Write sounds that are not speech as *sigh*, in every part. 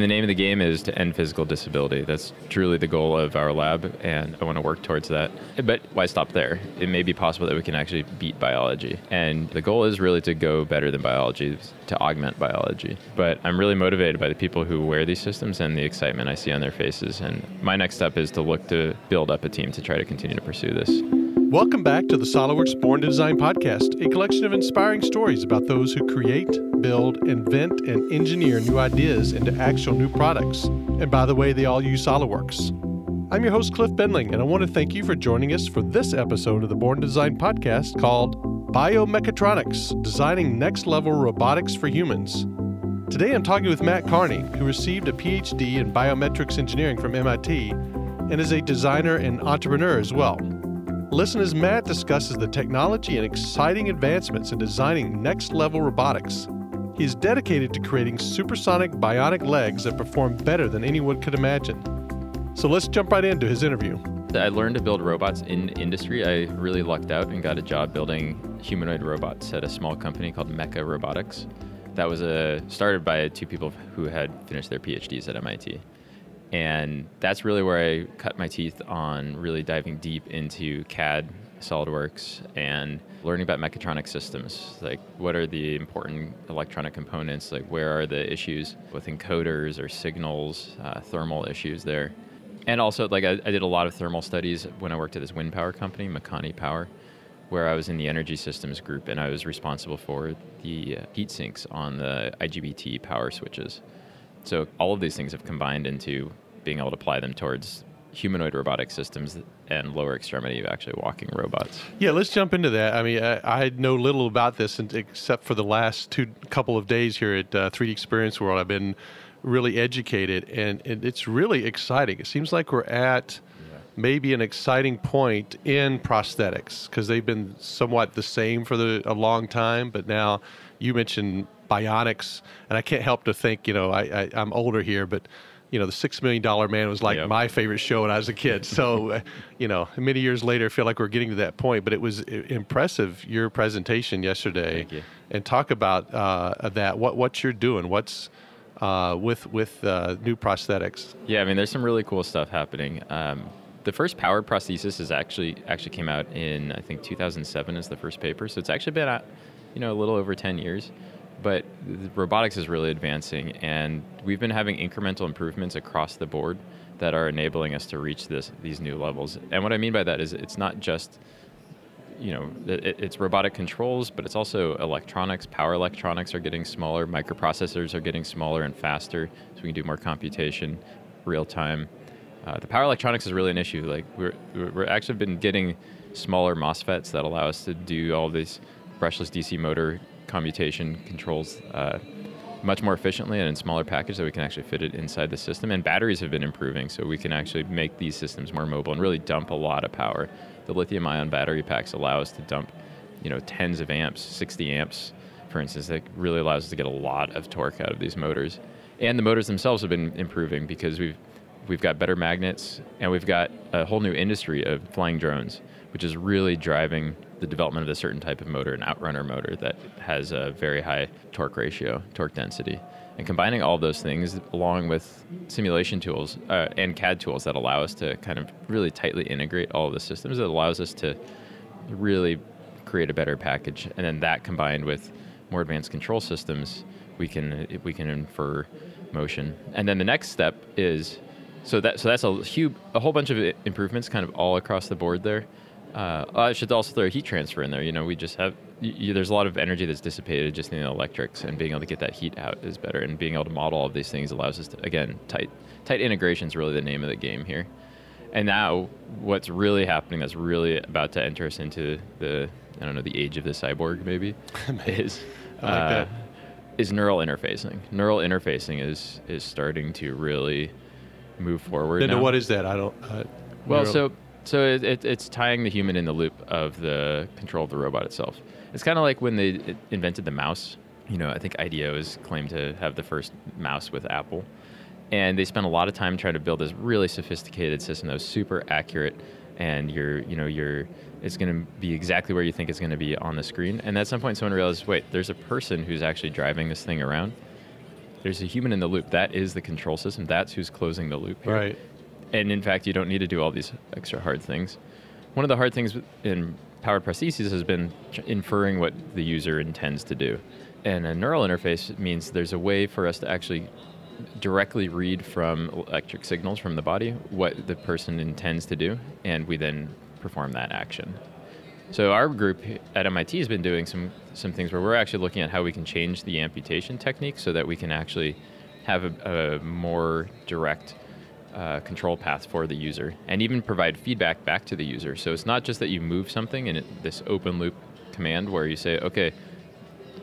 The name of the game is to end physical disability. That's truly the goal of our lab, and I want to work towards that. But why stop there? It may be possible that we can actually beat biology. And the goal is really to go better than biology, to augment biology. But I'm really motivated by the people who wear these systems and the excitement I see on their faces. And my next step is to look to build up a team to try to continue to pursue this. Welcome back to the SolidWorks Born to Design podcast, a collection of inspiring stories about those who create, build, invent, and engineer new ideas into actual new products. And by the way, they all use SolidWorks. I'm your host, Cliff Benling, and I want to thank you for joining us for this episode of the Born to Design podcast called Biomechatronics Designing Next Level Robotics for Humans. Today I'm talking with Matt Carney, who received a PhD in biometrics engineering from MIT and is a designer and entrepreneur as well. Listen as Matt discusses the technology and exciting advancements in designing next level robotics. He is dedicated to creating supersonic bionic legs that perform better than anyone could imagine. So let's jump right into his interview. I learned to build robots in industry. I really lucked out and got a job building humanoid robots at a small company called Meka Robotics. That was a, started by two people who had finished their PhDs at MIT. And that's really where I cut my teeth on really diving deep into CAD, SolidWorks, and learning about mechatronic systems. Like, what are the important electronic components? Like, where are the issues with encoders or signals, uh, thermal issues there? And also, like, I, I, did a lot of thermal studies when I worked at this wind power company, Makani Power, where I was in the energy systems group and I was responsible for the heat sinks on the IGBT power switches. So all of these things have combined into being able to apply them towards humanoid robotic systems and lower extremity of actually walking robots. Yeah, let's jump into that. I mean, I, I know little about this except for the last two couple of days here at uh, 3D Experience World. I've been really educated, and, and it's really exciting. It seems like we're at maybe an exciting point in prosthetics because they've been somewhat the same for the, a long time, but now you mentioned bionics, and I can't help to think, you know, I, I, I'm older here, but you know, the Six Million Dollar Man was like yep. my favorite show when I was a kid. So, *laughs* uh, you know, many years later, I feel like we're getting to that point. But it was impressive your presentation yesterday, and talk about uh, that. What what you're doing? What's uh, with with uh, new prosthetics? Yeah, I mean, there's some really cool stuff happening. Um, the first powered prosthesis is actually actually came out in I think 2007 is the first paper. So it's actually been, at, you know, a little over 10 years but robotics is really advancing, and we've been having incremental improvements across the board that are enabling us to reach this these new levels. And what I mean by that is it's not just you know it, it's robotic controls, but it's also electronics. Power electronics are getting smaller. Microprocessors are getting smaller and faster, so we can do more computation, real time. Uh, the power electronics is really an issue. Like we're we're actually been getting smaller MOSFETs that allow us to do all these brushless DC motor commutation controls uh, much more efficiently and in smaller package so we can actually fit it inside the system. And batteries have been improving, so we can actually make these systems more mobile and really dump a lot of power. The lithium ion battery packs allow us to dump, you know, tens of amps, 60 amps, for instance, that really allows us to get a lot of torque out of these motors. And the motors themselves have been improving because we've we've got better magnets and we've got a whole new industry of flying drones, which is really driving the development of a certain type of motor, an outrunner motor that has a very high torque ratio, torque density. And combining all those things along with simulation tools uh, and CAD tools that allow us to kind of really tightly integrate all the systems, it allows us to really create a better package. And then that combined with more advanced control systems, we can we can infer motion. And then the next step is so that so that's a huge a whole bunch of improvements kind of all across the board there. Uh, I should also throw a heat transfer in there. You know, we just have you, there's a lot of energy that's dissipated just in the electrics, and being able to get that heat out is better. And being able to model all of these things allows us to again tight tight integration is really the name of the game here. And now, what's really happening that's really about to enter us into the I don't know the age of the cyborg maybe *laughs* *laughs* is like uh, is neural interfacing. Neural interfacing is is starting to really move forward. Now. what is that? I don't. Uh, well, neural- so so it, it, it's tying the human in the loop of the control of the robot itself. It's kind of like when they invented the mouse. You know, I think IDEO is claimed to have the first mouse with Apple, and they spent a lot of time trying to build this really sophisticated system that was super accurate, and you're, you know, you're, it's going to be exactly where you think it's going to be on the screen. And at some point, someone realized, wait, there's a person who's actually driving this thing around there's a human in the loop. That is the control system. That's who's closing the loop. Here. Right. And in fact, you don't need to do all these extra hard things. One of the hard things in powered prostheses has been inferring what the user intends to do. And a neural interface means there's a way for us to actually directly read from electric signals from the body what the person intends to do, and we then perform that action. So our group at MIT has been doing some some things where we're actually looking at how we can change the amputation technique so that we can actually have a, a more direct uh, control path for the user and even provide feedback back to the user. So it's not just that you move something in this open loop command where you say, okay,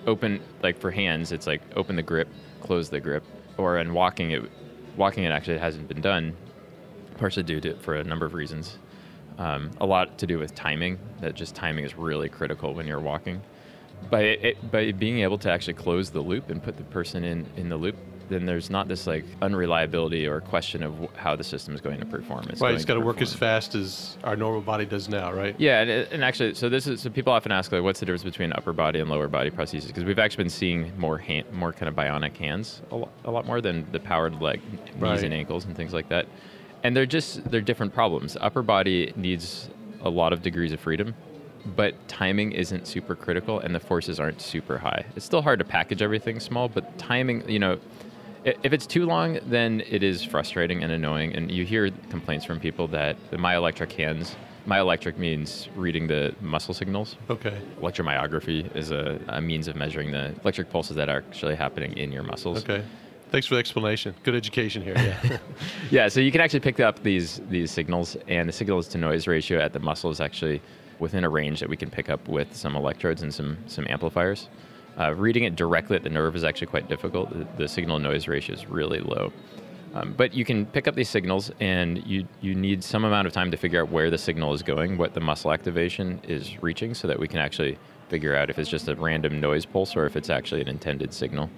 open like for hands, it's like open the grip, close the grip, or in walking it, walking it actually hasn't been done, partially due to for a number of reasons. Um, a lot to do with timing. That just timing is really critical when you're walking. By it, by being able to actually close the loop and put the person in in the loop, then there's not this like unreliability or question of wh- how the system is going to perform. It's right, it's got to to work as fast as our normal body does now, right? Yeah, and, and actually, so this is so people often ask like, what's the difference between upper body and lower body prostheses? Because we've actually been seeing more hand, more kind of bionic hands a lot, a lot more than the powered knees Right. and ankles and things like that. And they're just they're different problems. Upper body needs a lot of degrees of freedom, but timing isn't super critical, and the forces aren't super high. It's still hard to package everything small, but timing, you know. If it's too long, then it is frustrating and annoying, and you hear complaints from people that the myoelectric hands. Myoelectric means reading the muscle signals. Okay. Electromyography is a, a means of measuring the electric pulses that are actually happening in your muscles. Okay. Thanks for the explanation. Good education here. Yeah. *laughs* Yeah, so you can actually pick up these these signals, and the signals to noise ratio at the muscle is actually within a range that we can pick up with some electrodes and some some amplifiers. Uh, reading it directly at the nerve is actually quite difficult. The, the signal noise ratio is really low. Um, but you can pick up these signals, and you you need some amount of time to figure out where the signal is going, what the muscle activation is reaching, so that we can actually figure out if it's just a random noise pulse or if it's actually an intended signal.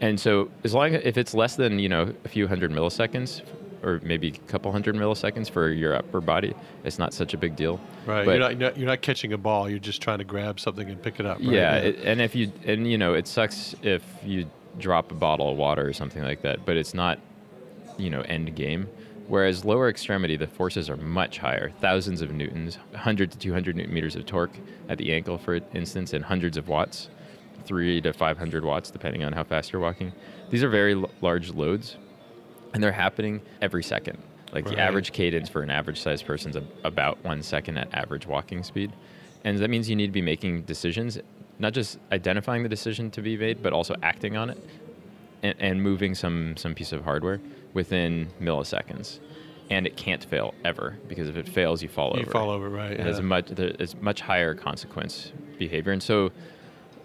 And so, as long if it's less than you know a few hundred milliseconds, or maybe a couple hundred milliseconds for your upper body, it's not such a big deal. right. But- you're, not, you're not catching a ball. You're just trying to grab something and pick it up. Right? Yeah, it, and if you and you know it sucks if you drop a bottle of water or something like that, but it's not you know end game. Whereas lower extremity, the forces are much higher, thousands of newtons, 100 to 200 newton meters of torque at the ankle, for instance, and hundreds of watts, three to 500 watts, depending on how fast you're walking. These are very l- large loads, and they're happening every second. Like Right. the average cadence for an average sized person is ab- about one second at average walking speed. And that means you need to be making decisions, not just identifying the decision to be made, but also acting on it and, and moving some, some piece of hardware within milliseconds. And it can't fail ever because if it fails, you fall You over. fall over, right? It has a much is much higher consequence behavior, and so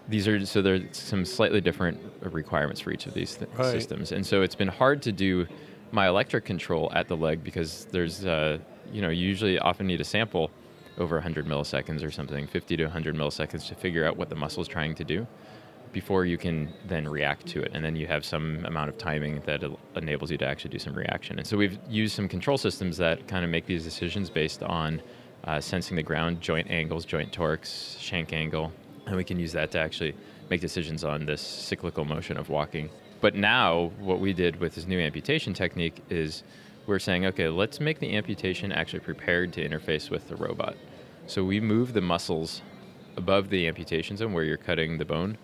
these are so there's some slightly different requirements for each of these th- Right. systems, and so it's been hard to do myoelectric control at the leg because there's uh, you know you usually often need a sample over 100 milliseconds or something, 50 to 100 milliseconds to figure out what the muscle is trying to do before you can then react to it. And then you have some amount of timing that enables you to actually do some reaction. And so we've used some control systems that kind of make these decisions based on uh, sensing the ground, joint angles, joint torques, shank angle. And we can use that to actually make decisions on this cyclical motion of walking. But now, what we did with this new amputation technique is we're saying, okay, let's make the amputation actually prepared to interface with the robot. So we move the muscles above the amputation zone where you're cutting the bone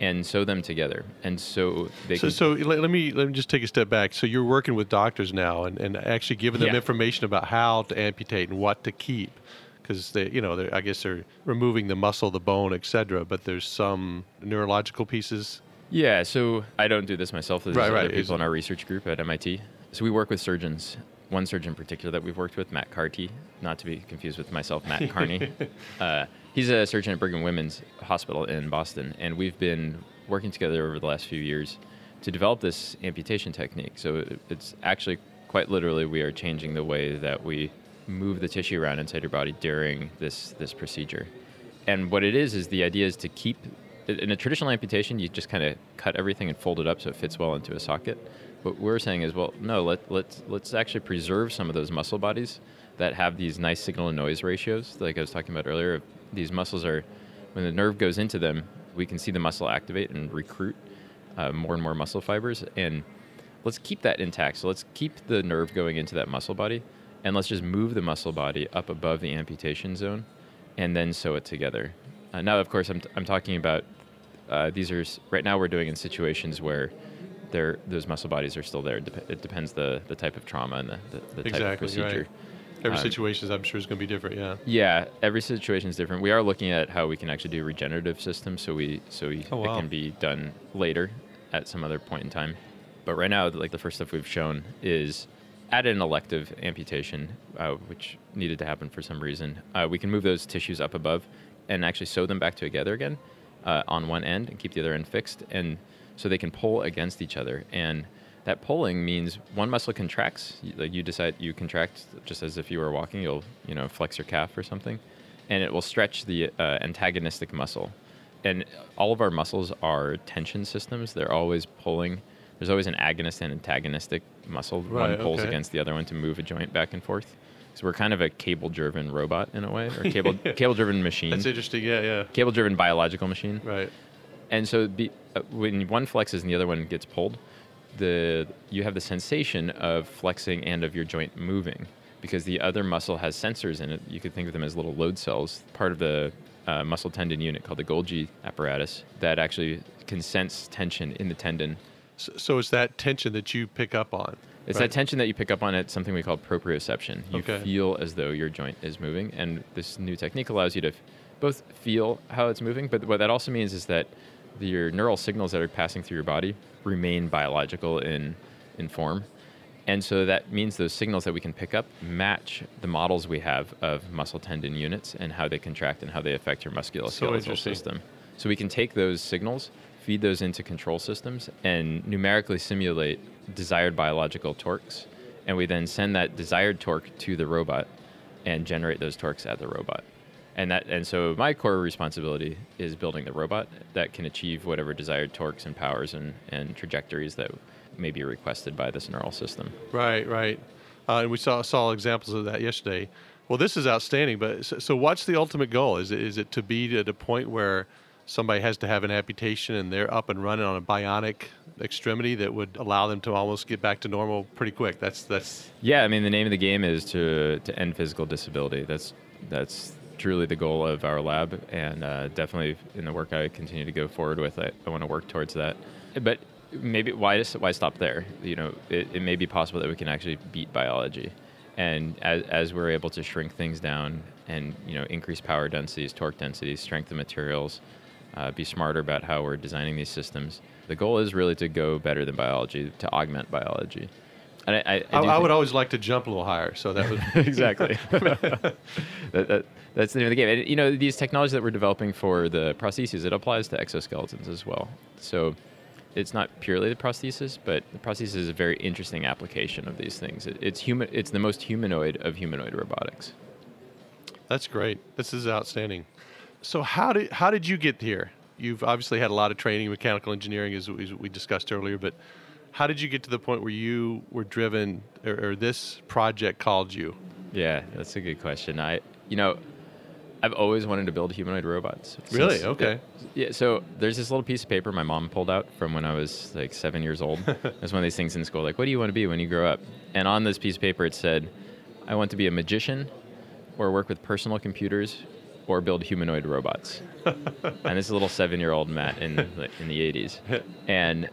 and sew them together. And so they So, can so let, let me let me just take a step back. So you're working with doctors now, and, and actually giving them Yeah. information about how to amputate and what to keep, because they, you know, they're, I guess they're removing the muscle, the bone, etc. But there's some neurological pieces. Yeah, so I don't do this myself. There's Right, other right. people in our research group at MIT. So we work with surgeons. One surgeon in particular that we've worked with, Matt Carty, not to be confused with myself, Matt Carney. *laughs* uh, he's a surgeon at Brigham Women's Hospital in Boston, and we've been working together over the last few years to develop this amputation technique. So it- it's actually quite literally we are changing the way that we move the tissue around inside your body during this this procedure. And what it is is the idea is to keep in a traditional amputation you just kind of cut everything and fold it up so it fits well into a socket. What we're saying is, well, no, let let's let's actually preserve some of those muscle bodies that have these nice signal and noise ratios, like I was talking about earlier. These muscles are when the nerve goes into them, we can see the muscle activate and recruit uh, more and more muscle fibers, and let's keep that intact. So let's keep the nerve going into that muscle body, and let's just move the muscle body up above the amputation zone, and then sew it together. Uh, now, of course, I'm, t- I'm talking about uh, these are s- right now we're doing in situations where they're, those muscle bodies are still there. It, dep- it depends the, the type of trauma and the, the, the type of Exactly, procedure. right. Every Um, situation, I'm sure, is going to be different. Yeah. Yeah, every situation is different. We are looking at how we can actually do regenerative systems, so we so we, Oh, wow. it can be done later at some other point in time. But right now, like the first stuff we've shown is at an elective amputation, uh, which needed to happen for some reason. Uh, we can move those tissues up above and actually sew them back together again uh, on one end and keep the other end fixed, and so they can pull against each other. And that pulling means one muscle contracts. Like you decide you contract just as if you were walking. You'll you know flex your calf or something, and it will stretch the uh, antagonistic muscle. And all of our muscles are tension systems. They're always pulling. There's always an agonist and antagonistic muscle. Right, one pulls okay. against the other one to move a joint back and forth. So we're kind of a cable-driven robot in a way, or *laughs* cable cable-driven machine, That's interesting. Yeah, yeah. cable-driven biological machine. Right. And so be, uh, when one flexes and the other one gets pulled, the you have the sensation of flexing and of your joint moving because the other muscle has sensors in it. You could think of them as little load cells, part of the uh, muscle tendon unit called the Golgi apparatus that actually can sense tension in the tendon. So, so it's that tension that you pick up on. It's right? that tension that you pick up on at something we call proprioception. You Okay. feel as though your joint is moving, and this new technique allows you to f- both feel how it's moving, but what that also means is that the, your neural signals that are passing through your body remain biological in in form, and so that means those signals that we can pick up match the models we have of muscle tendon units and how they contract and how they affect your musculoskeletal interesting. system. So we can take those signals, feed those into control systems, and numerically simulate desired biological torques. And we then send that desired torque to the robot and generate those torques at the robot. And that and so my core responsibility is building the robot that can achieve whatever desired torques and powers and, and trajectories that may be requested by this neural system. Right, right. Uh, and we saw saw examples of that yesterday. Well, this is outstanding. But so, so what's the ultimate goal? Is it is it to be at a point where somebody has to have an amputation and they're up and running on a bionic extremity that would allow them to almost get back to normal pretty quick? That's that's Yeah, I mean the name of the game is to to end physical disability. That's that's truly the goal of our lab, and uh, definitely in the work I continue to go forward with. I, I want to work towards that. But maybe why just why stop there? You know, it, it may be possible that we can actually beat biology, and as as we're able to shrink things down and you know increase power densities, torque densities, strength of materials. Uh, be smarter about how we're designing these systems. The goal is really to go better than biology, to augment biology. And I, I, I I, I would always like to jump a little higher. So that was *laughs* exactly. *laughs* that, that, that's the name of the game. And, you know, these technologies that we're developing for the prostheses, it applies to exoskeletons as well. So it's not purely the prosthesis, but the prosthesis is a very interesting application of these things. It, it's human. It's the most humanoid of humanoid robotics. That's great. This is outstanding. So how did how did you get here? You've obviously had a lot of training in mechanical engineering, as we, as we discussed earlier. But how did you get to the point where you were driven, or, or this project called you? Yeah, that's a good question. I, you know, I've always wanted to build humanoid robots. Really? Okay. Yeah. So there's this little piece of paper my mom pulled out from when I was like seven years old. *laughs* It's one of these things in school, like, what do you want to be when you grow up? And on this piece of paper, it said, I want to be a magician, or work with personal computers, or build humanoid robots. *laughs* and this is little seven-year-old Matt in the, in the 80s, and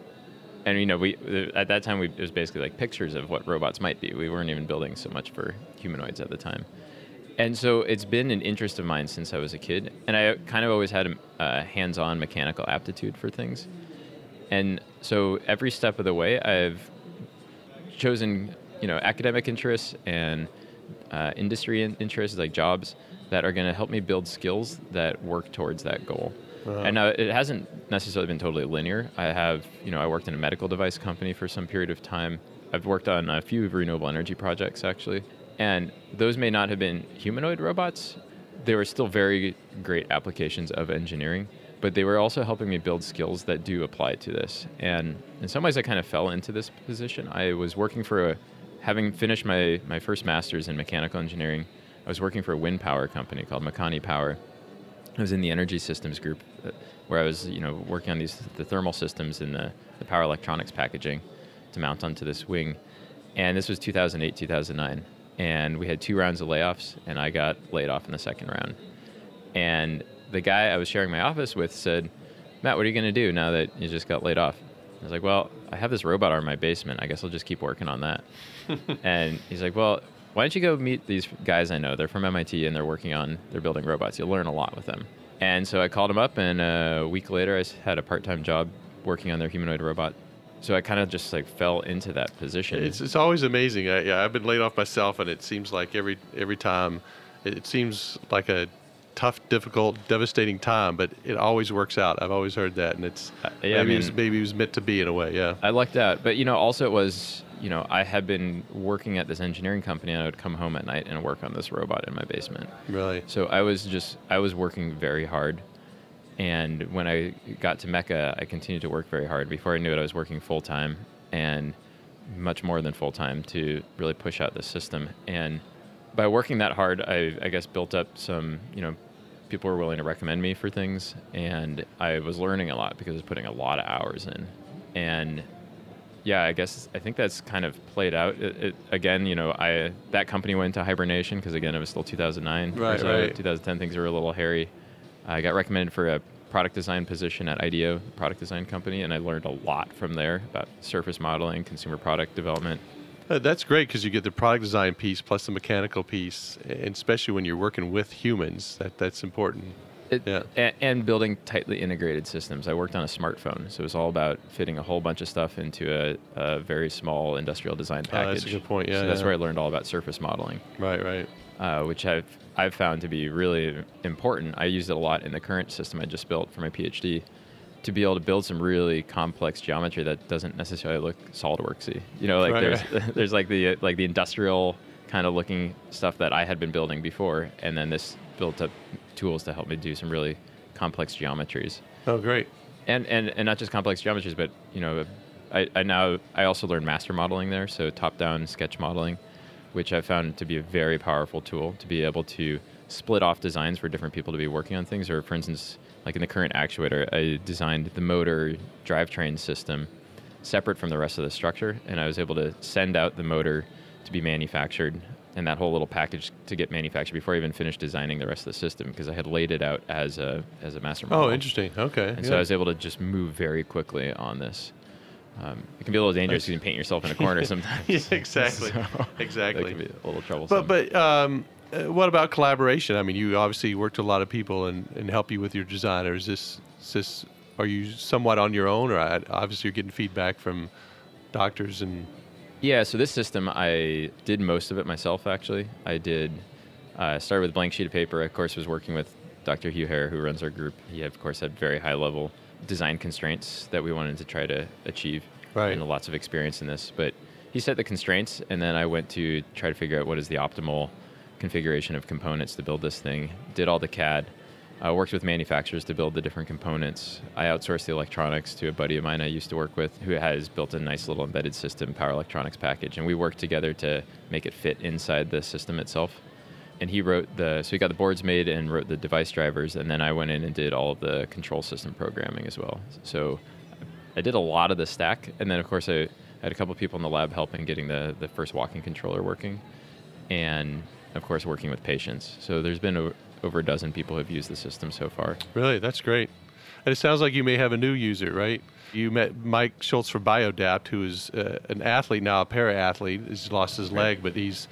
and you know we at that time we, it was basically like pictures of what robots might be. We weren't even building so much for humanoids at the time. And so it's been an interest of mine since I was a kid, and I kind of always had a, a hands-on mechanical aptitude for things. And so every step of the way, I've chosen, you know, academic interests and uh, industry in- interests, like jobs, that are going to help me build skills that work towards that goal. Wow. And now it hasn't necessarily been totally linear. I have, you know, I worked in a medical device company for some period of time. I've worked on a few renewable energy projects actually, and those may not have been humanoid robots. They were still very great applications of engineering, but they were also helping me build skills that do apply to this. And in some ways, I kind of fell into this position. I was working for a, having finished my, my first master's in mechanical engineering, I was working for a wind power company called Makani Power. I was in the energy systems group, uh, where I was you know working on these the thermal systems and the, the power electronics packaging to mount onto this wing. And this was 2008, 2009, and we had two rounds of layoffs, and I got laid off in the second round. And the guy I was sharing my office with said, "Matt, what are you going to do now that you just got laid off?" I was like, "Well, I have this robot arm in my basement. I guess I'll just keep working on that." *laughs* and he's like, "Well, why don't you go meet these guys I know? They're from MIT and they're working on they're building robots. You'll learn a lot with them." And so I called him up, and uh, a week later, I had a part-time job working on their humanoid robot. So I kind of just like fell into that position. It's, it's always amazing. I, yeah, I've been laid off myself, and it seems like every every time, it seems like a tough, difficult, devastating time, but it always works out. I've always heard that, and it's Uh, yeah, maybe, I it was, mean- maybe it was meant to be in a way. Yeah. I lucked that. but you know, also it was you know I had been working at this engineering company, and I would come home at night and work on this robot in my basement. Really. So I was just I was working very hard, and when I got to Meka, I continued to work very hard. Before I knew it, I was working full time and much more than full time to really push out the system. And by working that hard, I, I guess built up some you know people were willing to recommend me for things, and I was learning a lot because I was putting a lot of hours in, and yeah, I guess I think that's kind of played out. It, it, again, you know, I that company went into hibernation because again, it was still 2009. Right, so, right. 2010 things were a little hairy. I got recommended for a product design position at IDEO, product design company, and I learned a lot from there about surface modeling, consumer product development. Uh, that's great because you get the product design piece plus the mechanical piece, and especially when you're working with humans, that that's important. It, Yeah. and building tightly integrated systems. I worked on a smartphone, so it was all about fitting a whole bunch of stuff into a, a very small industrial design Oh, package. that's a good point. Yeah, so that's where I learned all about surface modeling. Right, right. uh, which I've I've found to be really important. I used it a lot in the current system I just built for my PhD to be able to build some really complex geometry that doesn't necessarily look SolidWorksy. You know, like Right, there's *laughs* there's like the like the industrial kind of looking stuff that I had been building before, and then this built up tools to help me do some really complex geometries Oh, great. and and and not just complex geometries, but you know, I, I now I also learned master modeling there, so top-down sketch modeling, which I found to be a very powerful tool to be able to split off designs for different people to be working on things. Or for instance, like in the current actuator, I designed the motor drivetrain system separate from the rest of the structure, and I was able to send out the motor to be manufactured and that whole little package to get manufactured before I even finished designing the rest of the system because I had laid it out as a as a master model. Oh, interesting. Okay. And yeah. so I was able to just move very quickly on this. Um, it can be a little dangerous because you can paint yourself in a corner *laughs* sometimes. Yeah, exactly. *laughs* So Exactly. That can be a little troublesome. But but um, uh, what about collaboration? I mean, you obviously worked with a lot of people and, and help you with your design. Or is this is this are you somewhat on your own, or obviously you're getting feedback from doctors and yeah, so this system, I did most of it myself, actually. I did, uh, started with a blank sheet of paper. Of course, was working with Dr. Hugh Herr, who runs our group. He, of course, had very high level design constraints that we wanted to try to achieve. Right. And lots of experience in this. But he set the constraints, and then I went to try to figure out what is the optimal configuration of components to build this thing. Did all the CAD. Uh, worked with manufacturers to build the different components. I outsourced the electronics to a buddy of mine I used to work with who has built a nice little embedded system power electronics package. And we worked together to make it fit inside the system itself. And he wrote the, so he got the boards made and wrote the device drivers. And then I went in and did all of the control system programming as well. So I did a lot of the stack. And then, of course, I had a couple people in the lab helping getting the, the first walking controller working. And, of course, working with patients. So there's been over a dozen people who have used the system so far. really that's great. And it sounds like you may have a new user, right? You met Mike Schultz from Biodapt, who is uh, an athlete now, a para athlete. He's lost his leg, but he's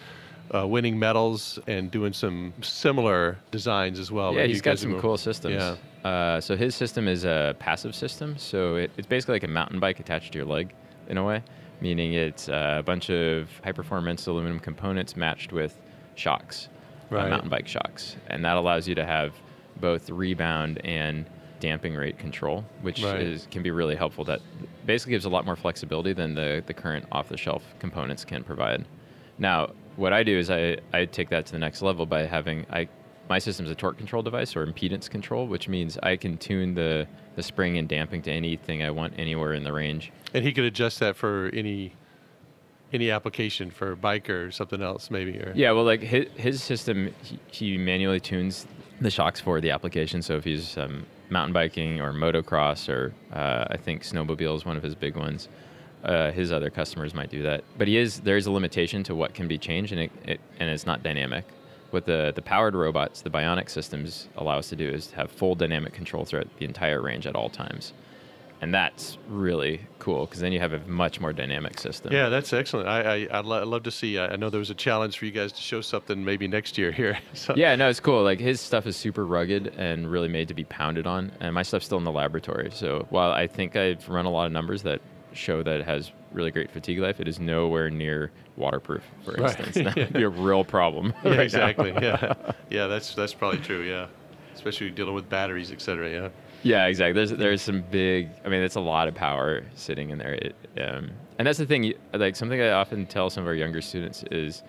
uh, winning medals and doing some similar designs as well. yeah, right? he's You got some cool systems. Yeah. Uh, so his system is a passive system. So it, it's basically like a mountain bike attached to your leg, in a way, meaning it's uh, a bunch of high performance aluminum components matched with shocks, uh, mountain bike shocks, and that allows you to have both rebound and damping rate control, which Right. is can be really helpful. That basically gives a lot more flexibility than the the current off the shelf components can provide. Now, what I do is I, I take that to the next level by having I my system's a torque control device or impedance control, which means I can tune the, the spring and damping to anything I want anywhere in the range. And he could adjust that for any any application for a bike or something else, maybe. Or Yeah, well, like his, his system, he, he manually tunes the shocks for the application. So if he's um, mountain biking or motocross or uh, I think snowmobile is one of his big ones. Uh, his other customers might do that, but he is there is a limitation to what can be changed, and it, it and it's not dynamic. What the the powered robots, the bionic systems allow us to do is have full dynamic control throughout the entire range at all times and that's really cool because then you have a much more dynamic system. Yeah, that's excellent. I, I would lo- love to see. Uh, I know there was a challenge for you guys to show something maybe next year here. *laughs* so. Yeah, no, it's cool. Like his stuff is super rugged and really made to be pounded on, and my stuff's still in the laboratory. So while I think I've run a lot of numbers that show that it has really great fatigue life, it is nowhere near waterproof. For right. instance, that *laughs* would be a real problem. Yeah, right exactly. yeah, *laughs* yeah, that's that's probably true. Yeah, especially dealing with batteries, et cetera. Yeah. Yeah, exactly. There's there's some big. I mean, it's a lot of power sitting in there. It, um, and that's the thing. Like something I often tell some of our younger students is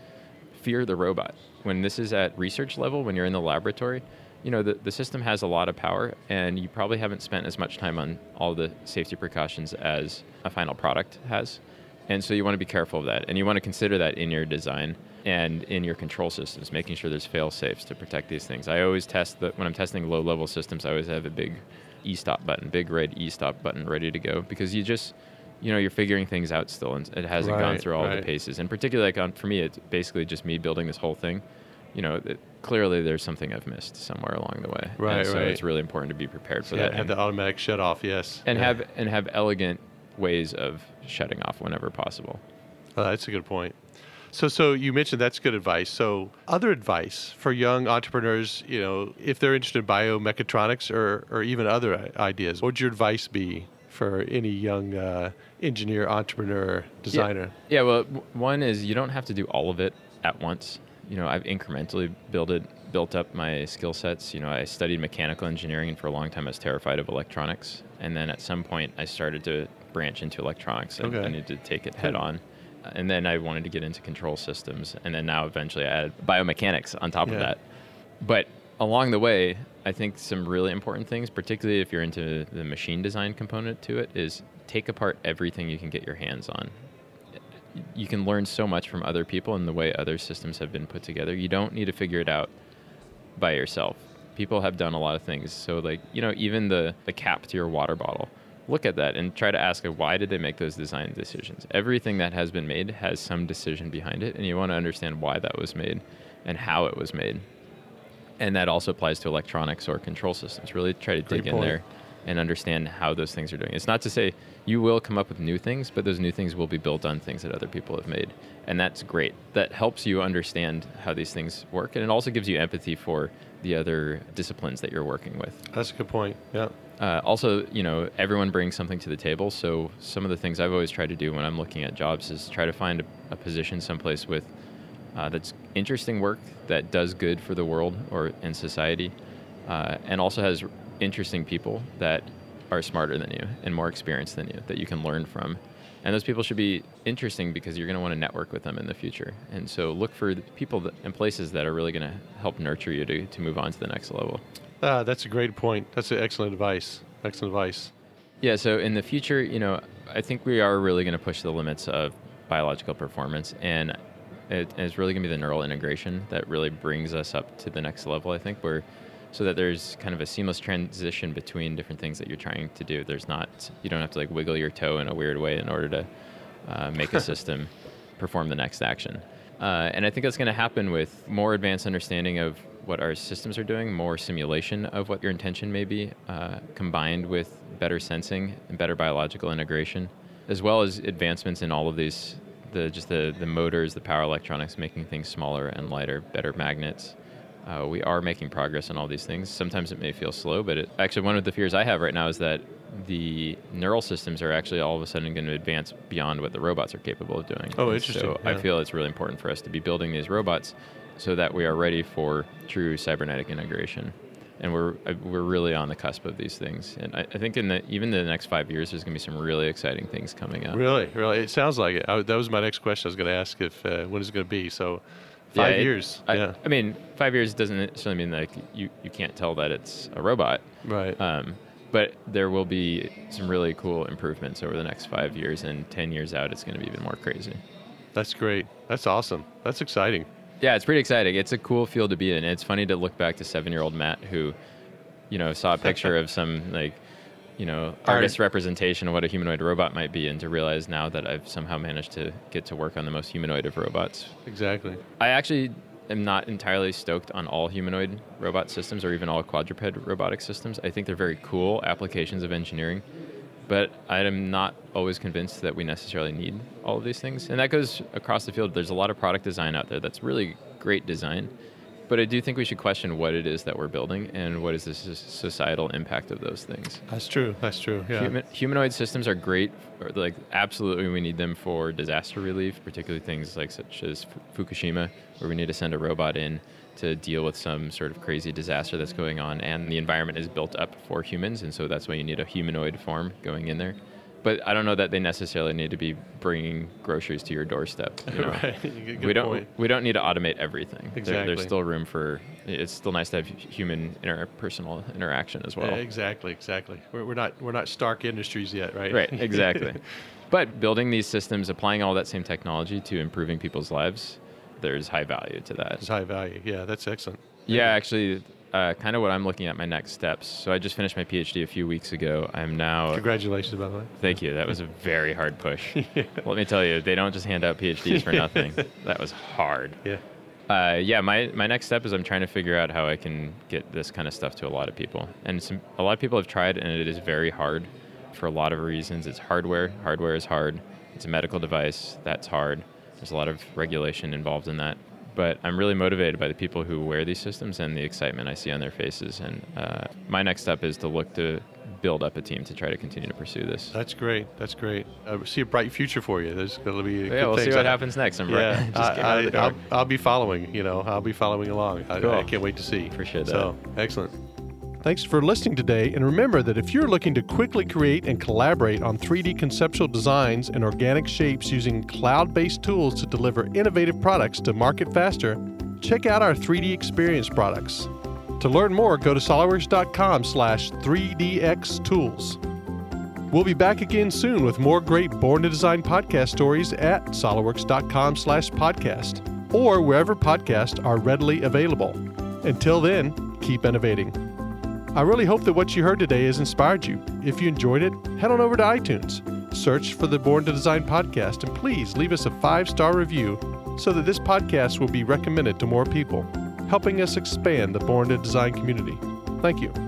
fear the robot. When this is at research level, when you're in the laboratory, you know the, the system has a lot of power, and you probably haven't spent as much time on all the safety precautions as a final product has. And so you want to be careful of that, and you want to consider that in your design and in your control systems, making sure there's fail safes to protect these things. I always test that when I'm testing low level systems, I always have a big e stop button, big red e stop button ready to go because you just, you know, you're figuring things out still and it hasn't right, gone through all right. the paces. And particularly, like on, for me, it's basically just me building this whole thing. You know, it, clearly there's something I've missed somewhere along the way. Right, and so right. it's really important to be prepared for yeah, that. Have and, the automatic shut off, yes. And yeah. have and have elegant ways of shutting off whenever possible. Oh, that's a good point. So, so you mentioned that's good advice. So, other advice for young entrepreneurs, you know, if they're interested in biomechatronics or, or even other ideas, what would your advice be for any young uh, engineer, entrepreneur, designer? Yeah. yeah, well, one is you don't have to do all of it at once. You know, I've incrementally built it, built up my skill sets. You know, I studied mechanical engineering, and for a long time I was terrified of electronics. And then at some point, I started to branch into electronics, and okay. I needed to take it head on and then I wanted to get into control systems, and then now eventually I added biomechanics on top yeah. of that. But along the way, I think some really important things, particularly if you're into the machine design component to it, is take apart everything you can get your hands on. You can learn so much from other people and the way other systems have been put together. You don't need to figure it out by yourself. People have done a lot of things. So, like, you know, even the, the cap to your water bottle look at that and try to ask why did they make those design decisions? Everything that has been made has some decision behind it and you want to understand why that was made and how it was made. And that also applies to electronics or control systems. Really try to dig in there and understand how those things are doing. It's not to say you will come up with new things but those new things will be built on things that other people have made and that's great. That helps you understand how these things work and it also gives you empathy for the other disciplines that you're working with that's a good point yeah uh, also, you know, everyone brings something to the table. So some of the things I've always tried to do when I'm looking at jobs is try to find a, a position someplace with uh, that's interesting work that does good for the world or in society, uh, and also has interesting people that are smarter than you and more experienced than you that you can learn from. And those people should be interesting because you're going to want to network with them in the future. And so look for people that, and places that are really going to help nurture you to, to move on to the next level. Ah, that's a great point. That's excellent advice. Excellent advice. Yeah. So in the future, you know, I think we are really going to push the limits of biological performance, and it is really going to be the neural integration that really brings us up to the next level. I think where so that there's kind of a seamless transition between different things that you're trying to do. There's not you don't have to like wiggle your toe in a weird way in order to uh, make a *laughs* system perform the next action. Uh, and I think that's going to happen with more advanced understanding of what our systems are doing, more simulation of what your intention may be, uh, combined with better sensing and better biological integration, as well as advancements in all of these, the just the, the motors, the power electronics, making things smaller and lighter, better magnets. Uh, we are making progress on all these things. Sometimes it may feel slow, but it, actually, one of the fears I have right now is that the neural systems are actually all of a sudden going to advance beyond what the robots are capable of doing. Oh, interesting. So yeah. I feel it's really important for us to be building these robots so that we are ready for true cybernetic integration. And we're uh, we're really on the cusp of these things, and I, I think in the even the next five years, there's going to be some really exciting things coming up. Really, really, it sounds like it. I, that was my next question. I was going to ask if uh, when is it going to be. So, five yeah, years. I, yeah. I mean, five years doesn't necessarily mean like you, you can't tell that it's a robot. Right. Um, but there will be some really cool improvements over the next five years, and ten years out, it's going to be even more crazy. That's great. That's awesome. That's exciting. Yeah, it's pretty exciting. It's a cool field to be in. It's funny to look back to seven-year-old Matt who, you know, saw a picture *laughs* of some like, you know, artist representation of what a humanoid robot might be, and to realize now that I've somehow managed to get to work on the most humanoid of robots. Exactly. I actually am not entirely stoked on all humanoid robot systems or even all quadruped robotic systems. I think they're very cool applications of engineering, but I am not always convinced that we necessarily need all of these things. And that goes across the field. There's a lot of product design out there that's really great design, but I do think we should question what it is that we're building and what is the societal impact of those things. That's true. That's true. Yeah. Human, humanoid systems are great. like absolutely, we need them for disaster relief, particularly things like such as Fukushima, where we need to send a robot in to deal with some sort of crazy disaster that's going on, and the environment is built up for humans, and so that's why you need a humanoid form going in there but I don't know that they necessarily need to be bringing groceries to your doorstep. You *laughs* know? right. *laughs* Good we don't. Point. We don't need to automate everything. Exactly. There, there's still room for. It's still nice to have human interpersonal interaction as well. Yeah, exactly. Exactly. We're, we're not. We're not Stark Industries yet, right? Right. Exactly. *laughs* but building these systems, applying all that same technology to improving people's lives, there's high value to that. It's high value. Yeah, that's excellent. Yeah, actually, uh, kind of what I'm looking at my next steps. So I just finished my PhD a few weeks ago. I'm now. Congratulations, by the way. Thank you. That was a very hard push. *laughs* yeah. Let me tell you, they don't just hand out PhDs for *laughs* nothing. that was hard. Yeah. Uh, yeah, my, my next step is I'm trying to figure out how I can get this kind of stuff to a lot of people. And some, a lot of people have tried, and it is very hard for a lot of reasons. It's hardware. Hardware is hard. It's a medical device. That's hard. There's a lot of regulation involved in that but I'm really motivated by the people who wear these systems and the excitement I see on their faces. And uh, my next step is to look to build up a team to try to continue to pursue this. That's great. That's great. I see a bright future for you. There's going to be yeah. We'll things. see what happens next. I'm yeah, *laughs* I, will be following. You know, I'll be following along. Cool. I, I can't wait to see. Appreciate that. So excellent. Thanks for listening today, and remember that if you're looking to quickly create and collaborate on 3D conceptual designs and organic shapes using cloud based tools to deliver innovative products to market faster, check out our 3D Experience products. To learn more, go to SolidWorks.com slash 3DX tools. We'll be back again soon with more great Born to Design podcast stories at SolidWorks.com slash podcast or wherever podcasts are readily available. Until then, keep innovating. I really hope that what you heard today has inspired you. If you enjoyed it, head on over to iTunes, search for the Born to Design podcast, and please leave us a five star review so that this podcast will be recommended to more people, helping us expand the Born to Design community. Thank you.